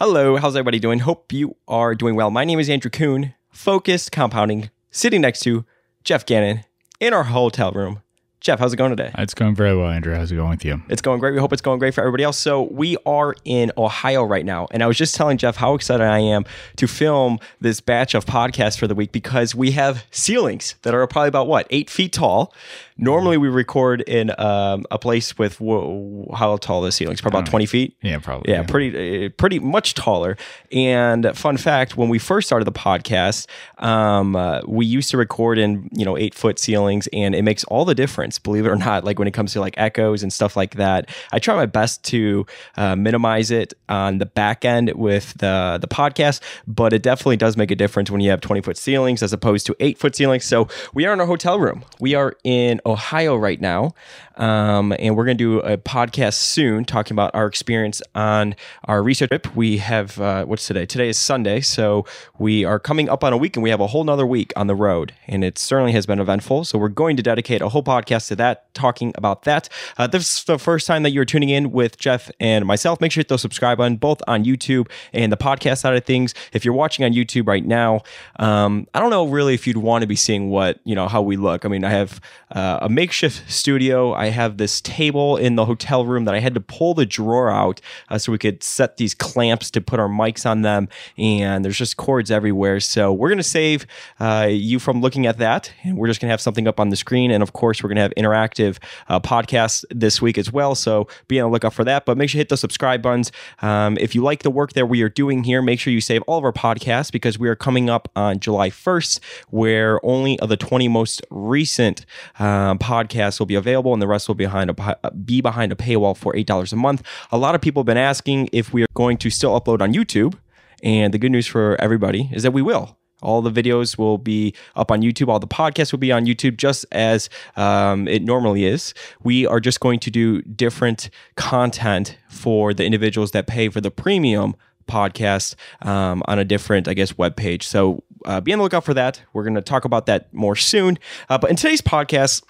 Hello, how's everybody doing? Hope you are doing well. My name is Andrew Kuhn, Focus Compounding, sitting next to Geoff Gannon in our hotel room. Geoff, how's it going today? It's going very well, Andrew. How's it going with you? It's going great. We hope it's going great for everybody else. So, we are in Ohio right now. And I was just telling Geoff how excited I am to film this batch of podcasts for the week because we have ceilings that are probably about what, eight feet tall. Normally, we record in um, a place with whoa, how tall the ceilings? Probably about 20 feet. Yeah, probably. Yeah, pretty, uh, pretty much taller. And fun fact: when we first started the podcast, um, uh, we used to record in you know eight foot ceilings, and it makes all the difference. Believe it or not, like when it comes to like echoes and stuff like that. I try my best to uh, minimize it on the back end with the the podcast, but it definitely does make a difference when you have twenty foot ceilings as opposed to eight foot ceilings. So we are in a hotel room. We are in Ohio right now, um, and we're going to do a podcast soon talking about our experience on our research trip. We have uh, what's today? Today is Sunday, so we are coming up on a week, and we have a whole nother week on the road, and it certainly has been eventful. So we're going to dedicate a whole podcast to that, talking about that. Uh, this is the first time that you're tuning in with Geoff and myself. Make sure you hit the subscribe button both on YouTube and the podcast side of things. If you're watching on YouTube right now, um, I don't know really if you'd want to be seeing what you know how we look. I mean, I have uh, a makeshift studio. Have this table in the hotel room that I had to pull the drawer out uh, so we could set these clamps to put our mics on them. And there's just cords everywhere. So we're going to save uh, you from looking at that. And we're just going to have something up on the screen. And of course, we're going to have interactive uh, podcasts this week as well. So be on the lookout for that. But make sure you hit the subscribe buttons. Um, if you like the work that we are doing here, make sure you save all of our podcasts because we are coming up on July 1st, where only of the 20 most recent um, podcasts will be available, and the will be behind a be behind a paywall for eight dollars a month. A lot of people have been asking if we are going to still upload on YouTube, and the good news for everybody is that we will. All the videos will be up on YouTube. All the podcasts will be on YouTube, just as um, it normally is. We are just going to do different content for the individuals that pay for the premium podcast um, on a different, I guess, web page. So uh, be on the lookout for that. We're going to talk about that more soon. Uh, but in today's podcast,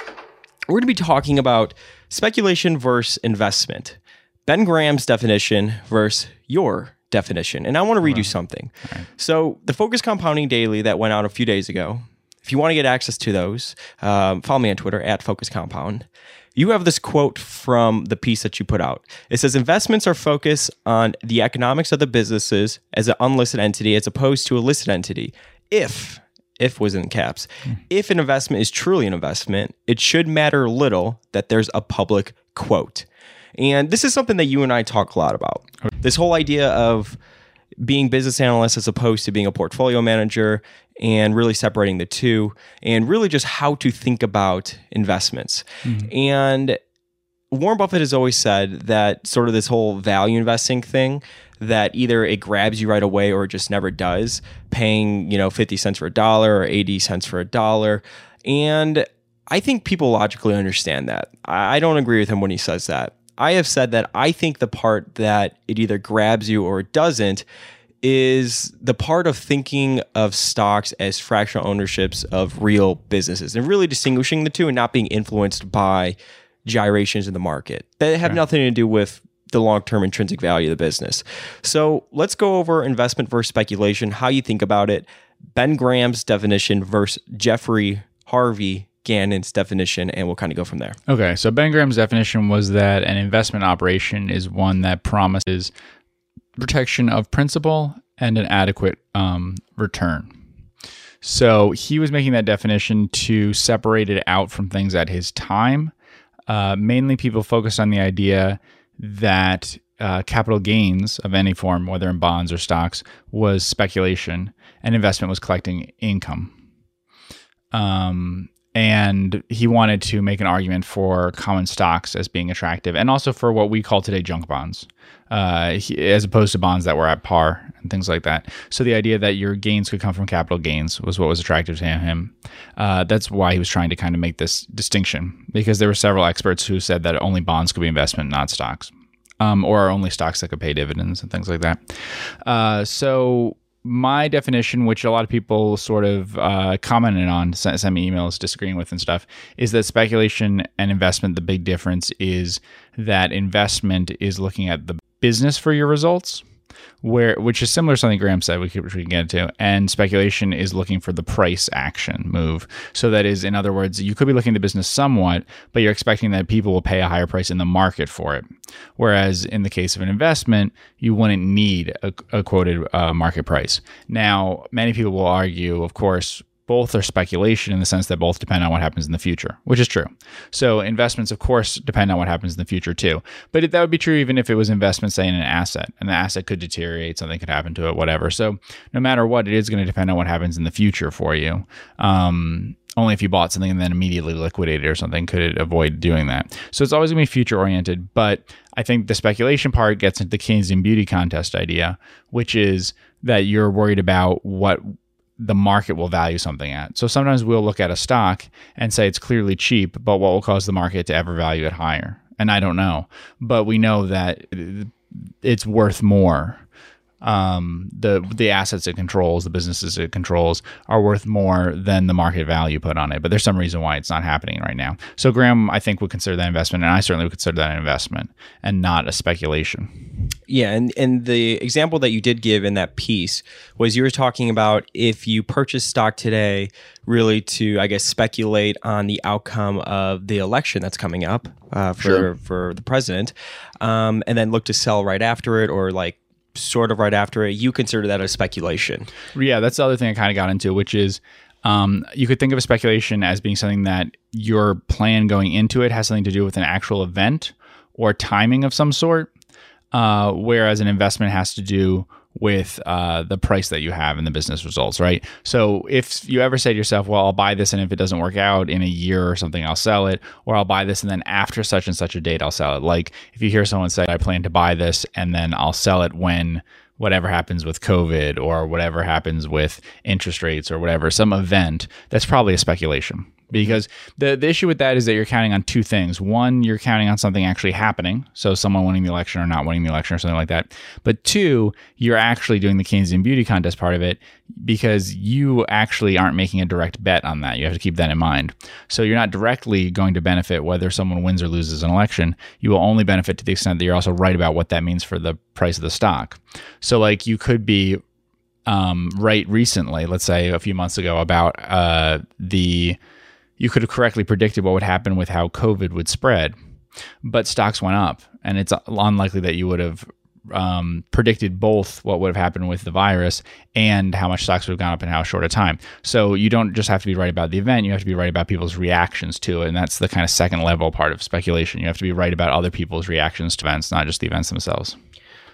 we're going to be talking about speculation versus investment, Ben Graham's definition versus your definition. And I want to read you something. Right. So, the Focus Compounding Daily that went out a few days ago, if you want to get access to those, um, follow me on Twitter at Focus Compound. You have this quote from the piece that you put out. It says investments are focused on the economics of the businesses as an unlisted entity as opposed to a listed entity. If if was in caps. Mm. If an investment is truly an investment, it should matter little that there's a public quote. And this is something that you and I talk a lot about. This whole idea of being business analysts as opposed to being a portfolio manager and really separating the two and really just how to think about investments. Mm-hmm. And Warren Buffett has always said that sort of this whole value investing thing that either it grabs you right away or it just never does, paying, you know, 50 cents for a dollar or 80 cents for a dollar. And I think people logically understand that. I don't agree with him when he says that. I have said that I think the part that it either grabs you or it doesn't is the part of thinking of stocks as fractional ownerships of real businesses and really distinguishing the two and not being influenced by gyrations in the market that have nothing to do with the long term intrinsic value of the business. So let's go over investment versus speculation, how you think about it, Ben Graham's definition versus Jeffrey Harvey Gannon's definition, and we'll kind of go from there. Okay, so Ben Graham's definition was that an investment operation is one that promises protection of principal and an adequate um, return. So he was making that definition to separate it out from things at his time. Uh, mainly, people focused on the idea that uh, capital gains of any form, whether in bonds or stocks, was speculation, and investment was collecting income. Um, and he wanted to make an argument for common stocks as being attractive, and also for what we call today junk bonds, uh, he, as opposed to bonds that were at par and things like that. So the idea that your gains could come from capital gains was what was attractive to him. Uh, that's why he was trying to kind of make this distinction, because there were several experts who said that only bonds could be investment, not stocks, um, or only stocks that could pay dividends and things like that. Uh, so my definition, which a lot of people sort of uh, commented on, sent, sent me emails disagreeing with and stuff, is that speculation and investment, the big difference is that investment is looking at the business for your results, where which is similar to something Graham said, which we can get into. And speculation is looking for the price action move. So that is, in other words, you could be looking at the business somewhat, but you're expecting that people will pay a higher price in the market for it. Whereas in the case of an investment, you wouldn't need a, a quoted uh, market price. Now, many people will argue, of course, both are speculation in the sense that both depend on what happens in the future, which is true. So investments, of course, depend on what happens in the future too. But that would be true even if it was investment, say, in an asset, and the asset could deteriorate, something could happen to it, whatever. So no matter what, it is going to depend on what happens in the future for you. Um, only if you bought something and then immediately liquidated or something could it avoid doing that. So it's always going to be future oriented. But I think the speculation part gets into the Keynesian beauty contest idea, which is that you're worried about what the market will value something at. So sometimes we'll look at a stock and say it's clearly cheap, but what will cause the market to ever value it higher? And I don't know, but we know that it's worth more um, the the assets it controls, the businesses it controls, are worth more than the market value put on it. But there's some reason why it's not happening right now. So Graham, I think, would consider that investment, and I certainly would consider that an investment and not a speculation. Yeah, and and the example that you did give in that piece was you were talking about if you purchase stock today, really to I guess speculate on the outcome of the election that's coming up uh, for sure. for the president, um, and then look to sell right after it, or like sort of right after it, you consider that a speculation. Yeah, that's the other thing I kind of got into, which is um, you could think of a speculation as being something that your plan going into it has something to do with an actual event or timing of some sort, uh, whereas an investment has to do with uh, the price that you have in the business results, right? So if you ever say to yourself, well, I'll buy this and if it doesn't work out in a year or something, I'll sell it, or I'll buy this and then after such and such a date, I'll sell it. Like if you hear someone say, I plan to buy this and then I'll sell it when whatever happens with COVID or whatever happens with interest rates or whatever, some event, that's probably a speculation because the, the issue with that is that you're counting on two things. One, you're counting on something actually happening, so someone winning the election or not winning the election or something like that. But two, you're actually doing the Keynesian beauty contest part of it because you actually aren't making a direct bet on that. You have to keep that in mind. So you're not directly going to benefit whether someone wins or loses an election. You will only benefit to the extent that you're also right about what that means for the price of the stock. So like you could be um, right recently, let's say a few months ago, about uh, the you could have correctly predicted what would happen with how COVID would spread, but stocks went up, and it's unlikely that you would have um, predicted both what would have happened with the virus and how much stocks would have gone up in how short a time. So you don't just have to be right about the event; you have to be right about people's reactions to it, and that's the kind of second level part of speculation. You have to be right about other people's reactions to events, not just the events themselves.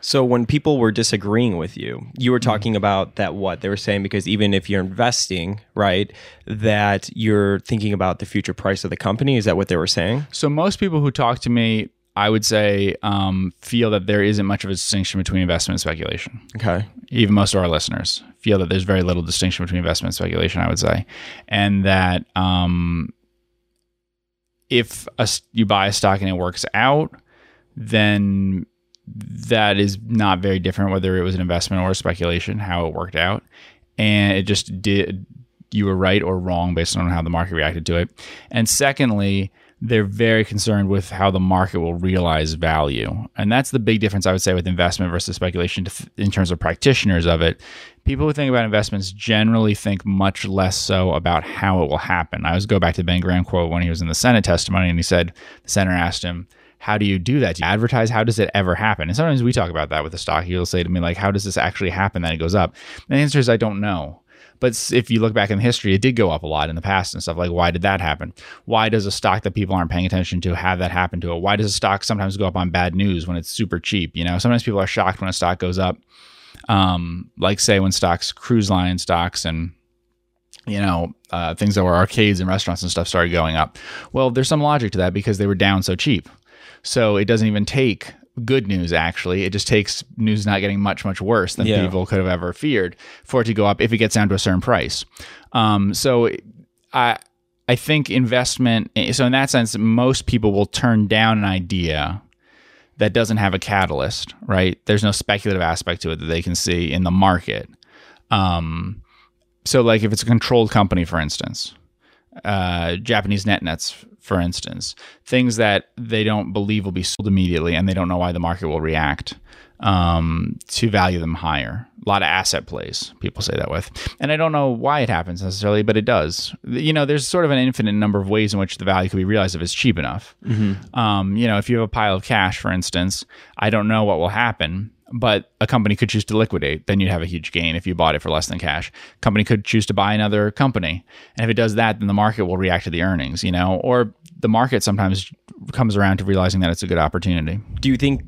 So when people were disagreeing with you, you were mm-hmm. talking about that what they were saying because even if you're investing, right, that you're thinking about the future price of the company. Is that what they were saying? So most people who talk to me, I would say, um, feel that there isn't much of a distinction between investment and speculation. Okay. Even most of our listeners feel that there's very little distinction between investment and speculation. I would say, and that um, if a, you buy a stock and it works out, then that is not very different whether it was an investment or speculation how it worked out. And it just did you were right or wrong based on how the market reacted to it. And secondly they're very concerned with how the market will realize value. And that's the big difference i would say with investment versus speculation in terms of practitioners of it. People who think about investments generally think much less so about how it will happen. I always go back to ben graham quote when he was in the senate testimony and he said the senator asked him how do you do that? Do you advertise? How does it ever happen? And sometimes we talk about that with the stock. You'll say to me, like, how does this actually happen that it goes up? And the answer is, I don't know. But if you look back in history, it did go up a lot in the past and stuff. Like, why did that happen? Why does a stock that people aren't paying attention to have that happen to it? Why does a stock sometimes go up on bad news when it's super cheap? You know, sometimes people are shocked when a stock goes up. Um, like say when stocks, cruise line stocks, and you know, uh, things that were arcades and restaurants and stuff started going up. Well, there's some logic to that because they were down so cheap. So it doesn't even take good news actually. It just takes news not getting much much worse than yeah. people could have ever feared for it to go up if it gets down to a certain price. Um, so i i think investment so in that sense most people will turn down an idea that doesn't have a catalyst right? There's no speculative aspect to it that they can see in the market. Um, so like if it's a controlled company for instance uh, Japanese net nets, for instance, things that they don't believe will be sold immediately and they don't know why the market will react. um, to value them higher. A lot of asset plays, people say that with. And I don't know why it happens necessarily, but it does. You know, there's sort of an infinite number of ways in which the value could be realized if it's cheap enough. Um, you know, if you have a pile of cash, for instance, I don't know what will happen. But a company could choose to liquidate, then you'd have a huge gain if you bought it for less than cash. Company could choose to buy another company, and if it does that, then the market will react to the earnings, you know, or the market sometimes comes around to realizing that it's a good opportunity. Do you think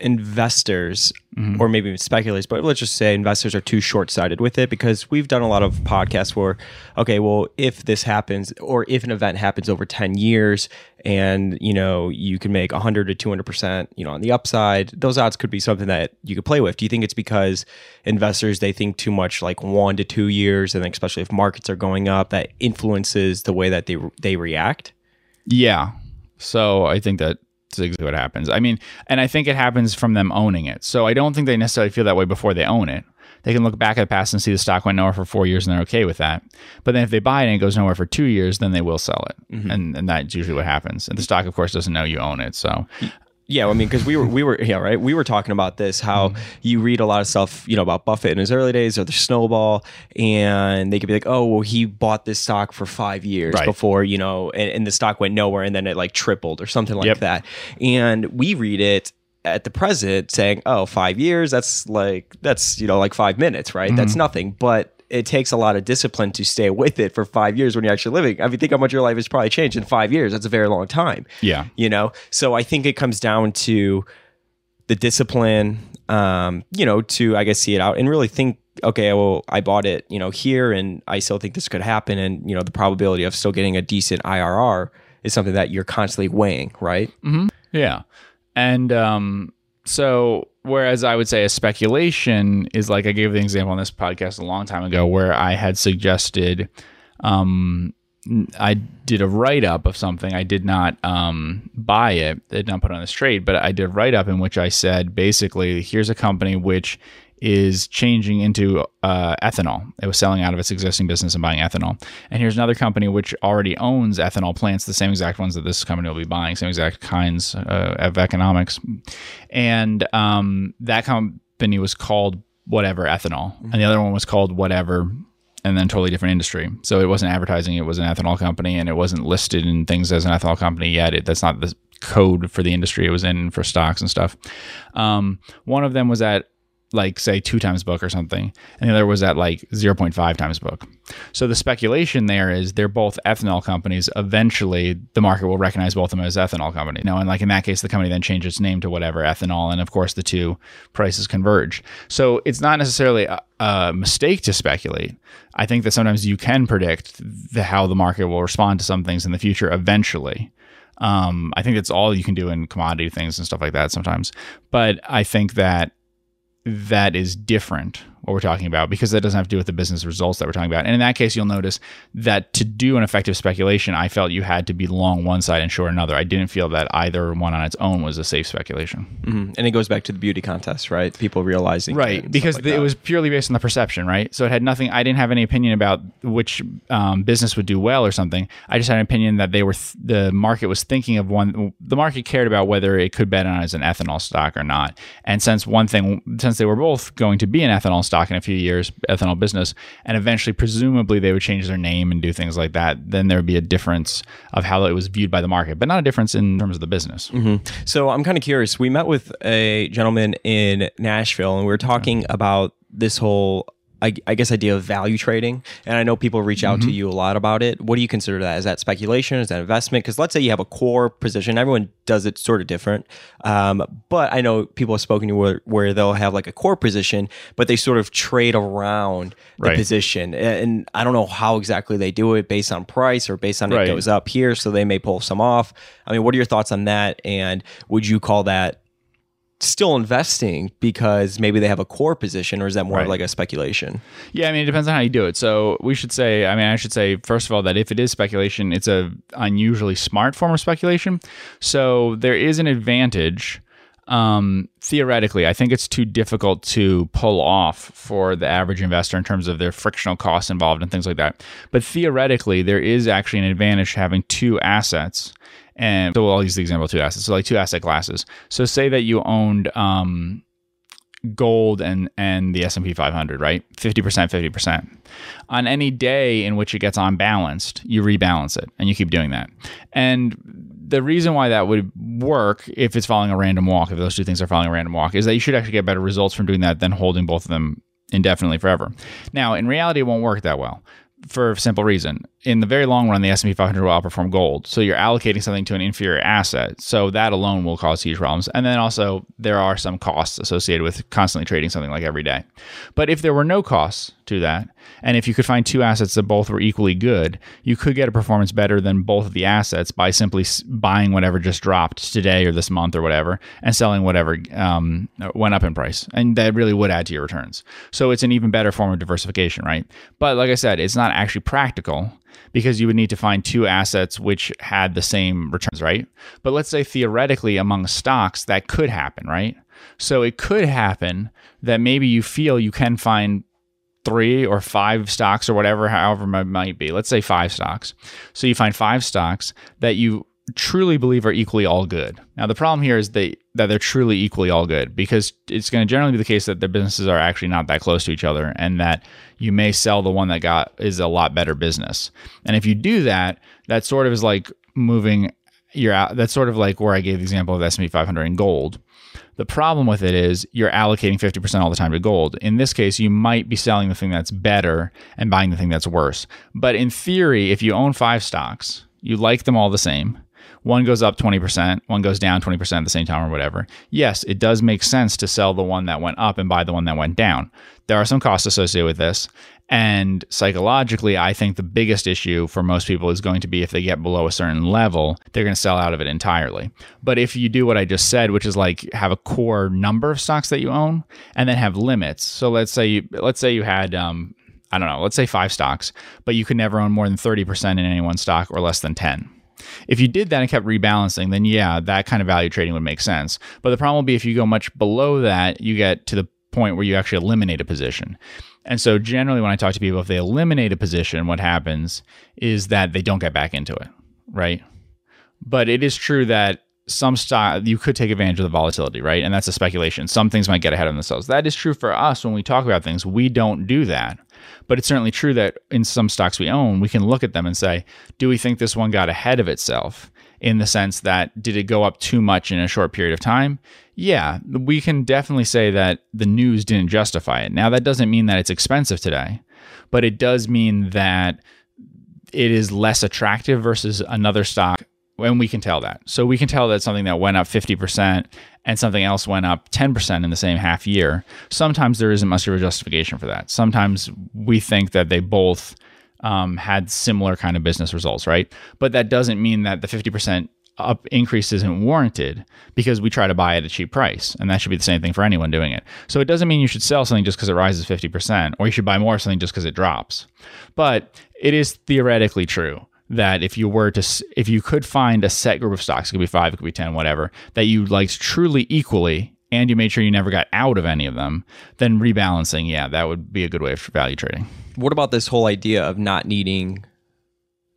investors mm-hmm. or maybe even speculators, but let's just say investors are too short sighted with it because we've done a lot of podcasts where, okay, well, if this happens or if an event happens over 10 years and, you know, you can make 100 to 200%, you know, on the upside, those odds could be something that you could play with. Do you think it's because investors, they think too much like one to two years, and especially if markets are going up, that influences the way that they, they react? Yeah. So I think that that's exactly what happens. I mean, and I think it happens from them owning it. So I don't think they necessarily feel that way before they own it. They can look back at the past and see the stock went nowhere for four years and they're okay with that. But then if they buy it and it goes nowhere for two years, then they will sell it. Mm-hmm. And, and that's usually what happens. And the stock, of course, doesn't know you own it. So Yeah, I mean, because we were we were yeah right. We were talking about this how mm-hmm. you read a lot of stuff you know about Buffett in his early days or the snowball, and they could be like, oh well, he bought this stock for five years Right. before you know, and, and the stock went nowhere, and then it like tripled or something like Yep. that. And we read it at the present saying, oh, five years, that's like that's you know like five minutes, right? That's mm-hmm. nothing, but. It takes a lot of discipline to stay with it for five years when you're actually living. I mean, think how much your life has probably changed in five years. That's a very long time yeah. you know so i think it comes down to the discipline um you know to i guess see it out and really think okay well i bought it you know here and i still think this could happen and you know the probability of still getting a decent irr is something that you're constantly weighing right Mm-hmm. Yeah. And um, so, whereas I would say a speculation is like I gave the example on this podcast a long time ago where I had suggested um, I did a write up of something. I did not um, buy it, I did not put on this trade, but I did a write up in which I said basically, here's a company which is changing into uh, ethanol. It was selling out of its existing business and buying ethanol. And here's another company which already owns ethanol plants, the same exact ones that this company will be buying, same exact kinds uh, of economics. And um, that company was called whatever ethanol, and the other one was called whatever and then totally different industry. So it wasn't advertising; it was an ethanol company, and it wasn't listed in things as an ethanol company yet. It, that's not the code for the industry it was in for stocks and stuff. Um, one of them was at like say two times book or something, and the other was at like zero point five times book. So the speculation there is they're both ethanol companies. Eventually, the market will recognize both of them as ethanol companies. You know, and like in that case, the company then changes its name to whatever ethanol, and of course the two prices converge. So it's not necessarily a, a mistake to speculate. I think that sometimes you can predict the, how the market will respond to some things in the future eventually. Um, I think that's all you can do in commodity things and stuff like that sometimes. But I think that that is different what we're talking about because that doesn't have to do with the business results that we're talking about. And in that case, you'll notice that to do an effective speculation, I felt you had to be long one side and short another. I didn't feel that either one on its own was a safe speculation. mm-hmm. and it goes back to the beauty contest right people realizing Right, because like it that. was purely based on the perception, right? So it had nothing. I didn't have any opinion about which um, business would do well or something. I just had an opinion that they were th- the market was thinking of one. The market cared about whether it could bet on as an ethanol stock or not. And since one thing, since they were both going to be an ethanol stock in a few years, ethanol business, and eventually, presumably, they would change their name and do things like that. Then there would be a difference of how it was viewed by the market, but not a difference in terms of the business. Mm-hmm. So I'm kind of curious. We met with a gentleman in Nashville, and we were talking about this whole, I, I guess, idea of value trading. And I know people reach out to you a lot about it. What do you consider that? Is that speculation? Is that investment? Because let's say you have a core position. Everyone does it sort of different. Um, but I know people have spoken to you where, where they'll have like a core position, but they sort of trade around the Right. position. And, and I don't know how exactly they do it based on price or based on Right. it goes up here. So they may pull some off. I mean, what are your thoughts on that? And would you call that still investing because maybe they have a core position, or is that more of Right. like a speculation? Yeah, I mean, it depends on how you do it. So we should say, I mean, I should say first of all that if it is speculation, it's a unusually smart form of speculation. So there is an advantage. Um, theoretically, I think it's too difficult to pull off for the average investor in terms of their frictional costs involved and things like that. But theoretically, there is actually an advantage to having two assets. And so I'll use the example of two assets. So like two asset classes. So say that you owned um, gold and and the S&P 500, right? 50%, 50%. On any day in which it gets unbalanced, you rebalance it and you keep doing that. And the reason why that would work if it's following a random walk, if those two things are following a random walk, is that you should actually get better results from doing that than holding both of them indefinitely forever. Now, in reality, it won't work that well for a simple reason. In the very long run, the S&P 500 will outperform gold. So you're allocating something to an inferior asset. So that alone will cause huge problems. And then also there are some costs associated with constantly trading something like every day. But if there were no costs to that, and if you could find two assets that both were equally good, you could get a performance better than both of the assets by simply buying whatever just dropped today or this month or whatever, and selling whatever um, went up in price. And that really would add to your returns. So it's an even better form of diversification, right? But like I said, it's not actually practical because you would need to find two assets which had the same returns, right? But let's say theoretically among stocks that could happen, right? So it could happen that maybe you feel you can find three or five stocks or whatever, however it might be. Let's say five stocks. So you find five stocks that you truly believe are equally all good. Now the problem here is they that they're truly equally all good because it's going to generally be the case that their businesses are actually not that close to each other and that you may sell the one that got is a lot better business. And if you do that, that sort of is like moving you're out that's sort of like where I gave the example of S&P 500 in gold. The problem with it is you're allocating 50% all the time to gold. In this case, you might be selling the thing that's better and buying the thing that's worse. But in theory, if you own 5 stocks, you like them all the same, one goes up 20%, one goes down 20% at the same time or whatever. Yes, it does make sense to sell the one that went up and buy the one that went down. There are some costs associated with this. And psychologically, I think the biggest issue for most people is going to be if they get below a certain level, they're going to sell out of it entirely. But if you do what I just said, which is like have a core number of stocks that you own and then have limits. So let's say you, let's say you had um, I don't know, let's say five stocks, but you could never own more than 30% in any one stock or less than 10. If you did that and kept rebalancing, then yeah, that kind of value trading would make sense. But the problem will be if you go much below that, you get to the point where you actually eliminate a position. And so generally when I talk to people, if they eliminate a position, what happens is that they don't get back into it, right? But it is true that some stock you could take advantage of the volatility, right? And that's a speculation. Some things might get ahead of themselves. That is true for us when we talk about things. We don't do that. But it's certainly true that in some stocks we own, we can look at them and say, do we think this one got ahead of itself in the sense that did it go up too much in a short period of time? Yeah, we can definitely say that the news didn't justify it. Now, that doesn't mean that it's expensive today, but it does mean that it is less attractive versus another stock and we can tell that. So we can tell that something that went up 50% and something else went up 10% in the same half year. Sometimes there isn't much of a justification for that. Sometimes we think that they both um, had similar kind of business results, right? But that doesn't mean that the 50% up increase isn't warranted because we try to buy at a cheap price. And that should be the same thing for anyone doing it. So it doesn't mean you should sell something just because it rises 50% or you should buy more of something just because it drops. But it is theoretically true that if you were to if you could find a set group of stocks, it could be five, it could be ten, whatever, that you liked truly equally, and you made sure you never got out of any of them, then rebalancing, yeah, that would be a good way of value trading. What about this whole idea of not needing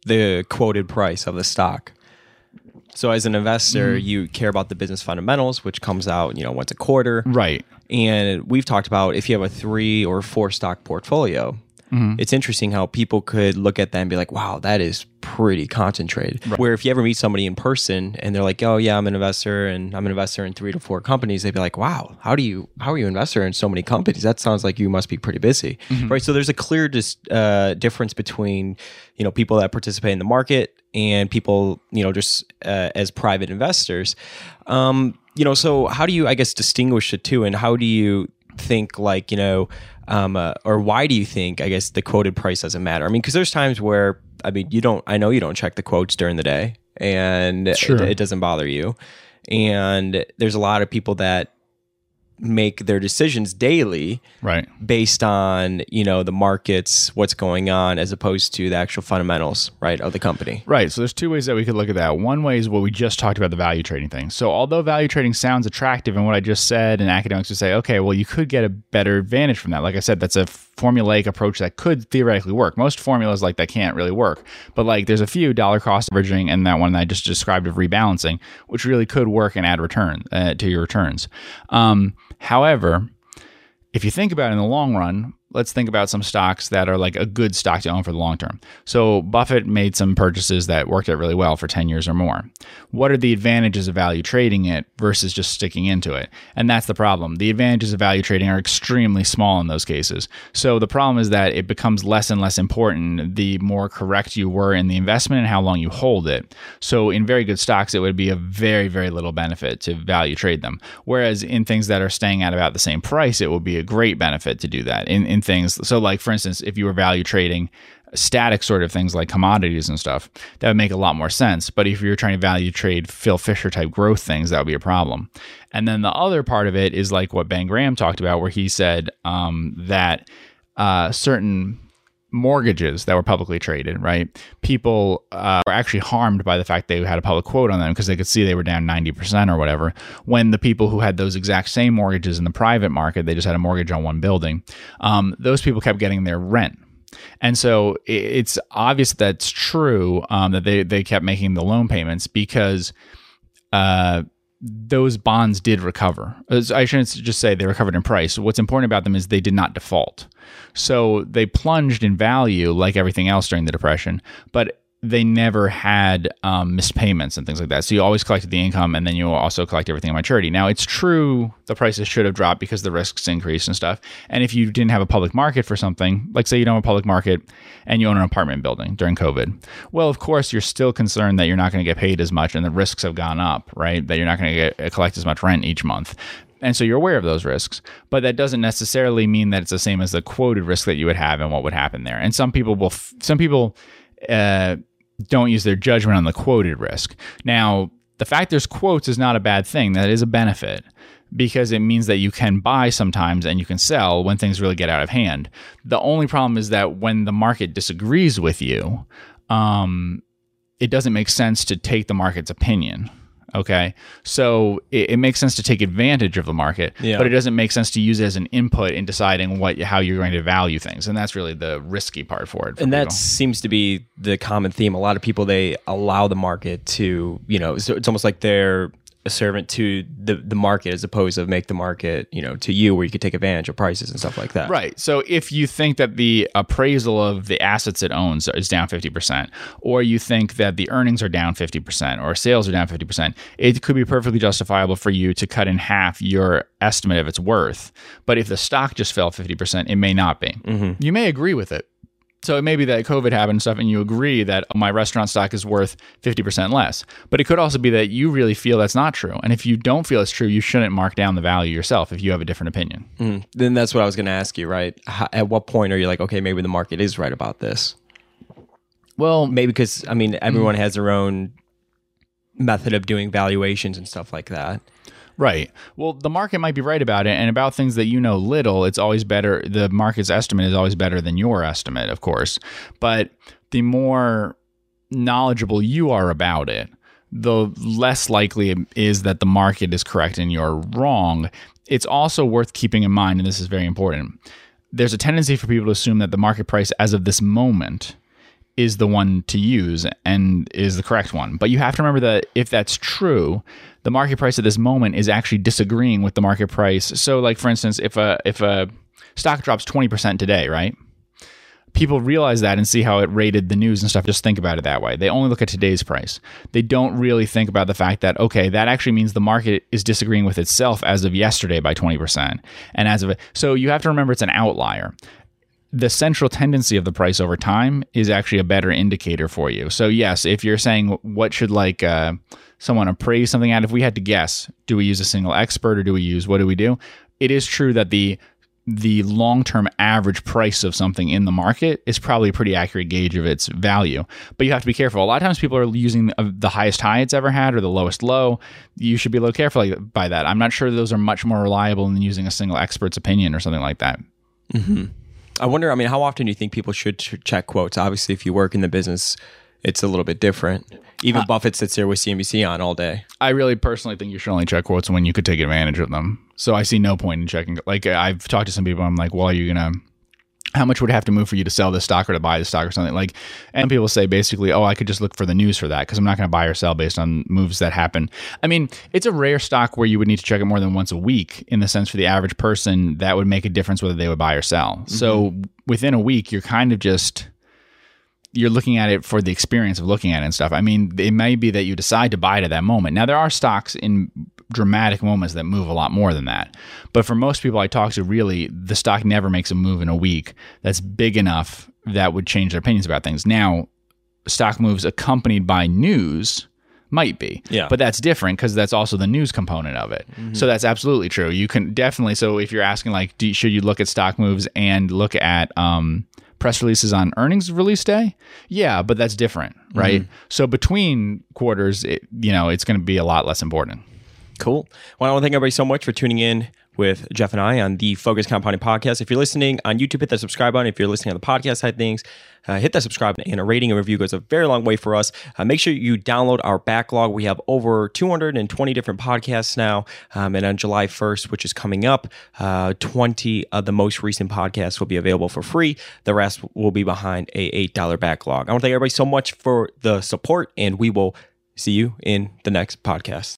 the quoted price of the stock? So as an investor, mm. you care about the business fundamentals, which comes out, you know, once a quarter. Right. And we've talked about if you have a three or four stock portfolio, Mm-hmm. It's interesting how people could look at that and be like, wow, that is pretty concentrated. Right. Where if you ever meet somebody in person and they're like, oh, yeah, I'm an investor and I'm an investor in three to four companies, they'd be like, wow, how do you, how are you an investor in so many companies? That sounds like you must be pretty busy. Mm-hmm. Right. So there's a clear dis- uh, difference between, you know, people that participate in the market and people, you know, just uh, as private investors. Um, you know, so how do you, I guess, distinguish the two and how do you think like, you know, um, uh, or why do you think I guess the quoted price doesn't matter? I mean, because there's times where I mean you don't. I know you don't check the quotes during the day, and sure. it, it doesn't bother you. And there's a lot of people that make their decisions daily right. based on you know the markets what's going on as opposed to the actual fundamentals right of the company. Right. So there's two ways that we could look at that. One way is what we just talked about the value trading thing. So although value trading sounds attractive and what i just said and academics would say okay well you could get a better advantage from that. Like i said that's a formulaic approach that could theoretically work. Most formulas like that can't really work. But like there's a few dollar cost averaging and that one that i just described of rebalancing which really could work and add return uh, to your returns. Um, However, if you think about it in the long run, let's think about some stocks that are like a good stock to own for the long term. So Buffett made some purchases that worked out really well for 10 years or more. What are the advantages of value trading it versus just sticking into it? And that's the problem. The advantages of value trading are extremely small in those cases. So the problem is that it becomes less and less important the more correct you were in the investment and how long you hold it. So in very good stocks, it would be a very, very little benefit to value trade them. Whereas in things that are staying at about the same price, it will be a great benefit to do that. In, in things. So, like for instance, if you were value trading static sort of things like commodities and stuff, that would make a lot more sense. But if you're trying to value trade Phil Fisher type growth things, that would be a problem. And then the other part of it is like what Ben Graham talked about, where he said um, that uh, certain mortgages that were publicly traded, right? People uh, were actually harmed by the fact they had a public quote on them because they could see they were down 90% or whatever. When the people who had those exact same mortgages in the private market, they just had a mortgage on one building, um, those people kept getting their rent. And so it's obvious that's true um, that they, they kept making the loan payments because uh, those bonds did recover. I shouldn't just say they recovered in price. What's important about them is they did not default. So they plunged in value like everything else during the Depression, but they never had um, missed payments and things like that. So you always collected the income and then you also collect everything at maturity. Now it's true the prices should have dropped because the risks increased and stuff. And if you didn't have a public market for something, like say you don't have a public market and you own an apartment building during COVID, well, of course you're still concerned that you're not going to get paid as much and the risks have gone up, right? That you're not going to get uh, collect as much rent each month. And so you're aware of those risks, but that doesn't necessarily mean that it's the same as the quoted risk that you would have and what would happen there. And some people will, some people, uh, don't use their judgment on the quoted risk. Now, the fact there's quotes is not a bad thing. That is a benefit because it means that you can buy sometimes and you can sell when things really get out of hand. The only problem is that when the market disagrees with you, um, it doesn't make sense to take the market's opinion. Okay. So it, it, makes sense to take advantage of the market, yeah. but it doesn't make sense to use it as an input in deciding what how you're going to value things. And that's really the risky part for it. For and that seems to be the common theme. A lot of people they allow the market to, you know, so it's almost like they're a servant to the the market as opposed to make the market you know to you where you could take advantage of prices and stuff like that. Right. So if you think that the appraisal of the assets it owns is down 50% or you think that the earnings are down 50% or sales are down 50% it could be perfectly justifiable for you to cut in half your estimate of its worth. But if the stock just fell 50% it may not be. Mm-hmm. you may agree with it so it may be that COVID happened and stuff, and you agree that my restaurant stock is worth 50% less. But it could also be that you really feel that's not true. And if you don't feel it's true, you shouldn't mark down the value yourself if you have a different opinion. Mm. Then that's what I was going to ask you, right? How, at what point are you like, okay, maybe the market is right about this? Well, maybe because, I mean, everyone mm. has their own method of doing valuations and stuff like that. Right. Well, the market might be right about it, and about things that you know little, it's always better. The market's estimate is always better than your estimate, of course. But the more knowledgeable you are about it, the less likely it is that the market is correct and you're wrong. It's also worth keeping in mind, and this is very important. There's a tendency for people to assume that the market price as of this moment is the one to use and is the correct one. But you have to remember that if that's true, the market price at this moment is actually disagreeing with the market price. So like for instance, if a if a stock drops 20% today, right? People realize that and see how it rated the news and stuff. Just think about it that way. They only look at today's price. They don't really think about the fact that, okay, that actually means the market is disagreeing with itself as of yesterday by 20%. And as of, so you have to remember it's an outlier the central tendency of the price over time is actually a better indicator for you. So yes, if you're saying what should like uh, someone appraise something at, if we had to guess, do we use a single expert or do we use what do we do? It is true that the the long-term average price of something in the market is probably a pretty accurate gauge of its value. But you have to be careful. A lot of times people are using the highest high it's ever had or the lowest low. You should be a little careful by that. I'm not sure those are much more reliable than using a single expert's opinion or something like that. Mm-hmm. I wonder. I mean, how often do you think people should check quotes? Obviously, if you work in the business, it's a little bit different. Even uh, Buffett sits there with CNBC on all day. I really personally think you should only check quotes when you could take advantage of them. So I see no point in checking. Like I've talked to some people, I'm like, well, are you gonna how much would it have to move for you to sell this stock or to buy the stock or something like and people say basically oh i could just look for the news for that because i'm not going to buy or sell based on moves that happen i mean it's a rare stock where you would need to check it more than once a week in the sense for the average person that would make a difference whether they would buy or sell mm-hmm. so within a week you're kind of just you're looking at it for the experience of looking at it and stuff. I mean, it may be that you decide to buy it at that moment. Now, there are stocks in dramatic moments that move a lot more than that. But for most people I talk to, really, the stock never makes a move in a week that's big enough that would change their opinions about things. Now, stock moves accompanied by news might be. Yeah. But that's different because that's also the news component of it. Mm-hmm. So that's absolutely true. You can definitely. So if you're asking, like, do, should you look at stock moves and look at um, press releases on earnings release day? Yeah, but that's different, right? Mm-hmm. So between quarters, it, you know, it's going to be a lot less important. Cool. Well, I want to thank everybody so much for tuning in with Geoff and I on the Focus Compounding Podcast. If you're listening on YouTube, hit that subscribe button. If you're listening on the podcast side things, uh, hit that subscribe and a rating and review goes a very long way for us. Uh, make sure you download our backlog. We have over 220 different podcasts now. Um, and on July 1st, which is coming up, uh, 20 of the most recent podcasts will be available for free. The rest will be behind a $8 backlog. I want to thank everybody so much for the support, and we will see you in the next podcast.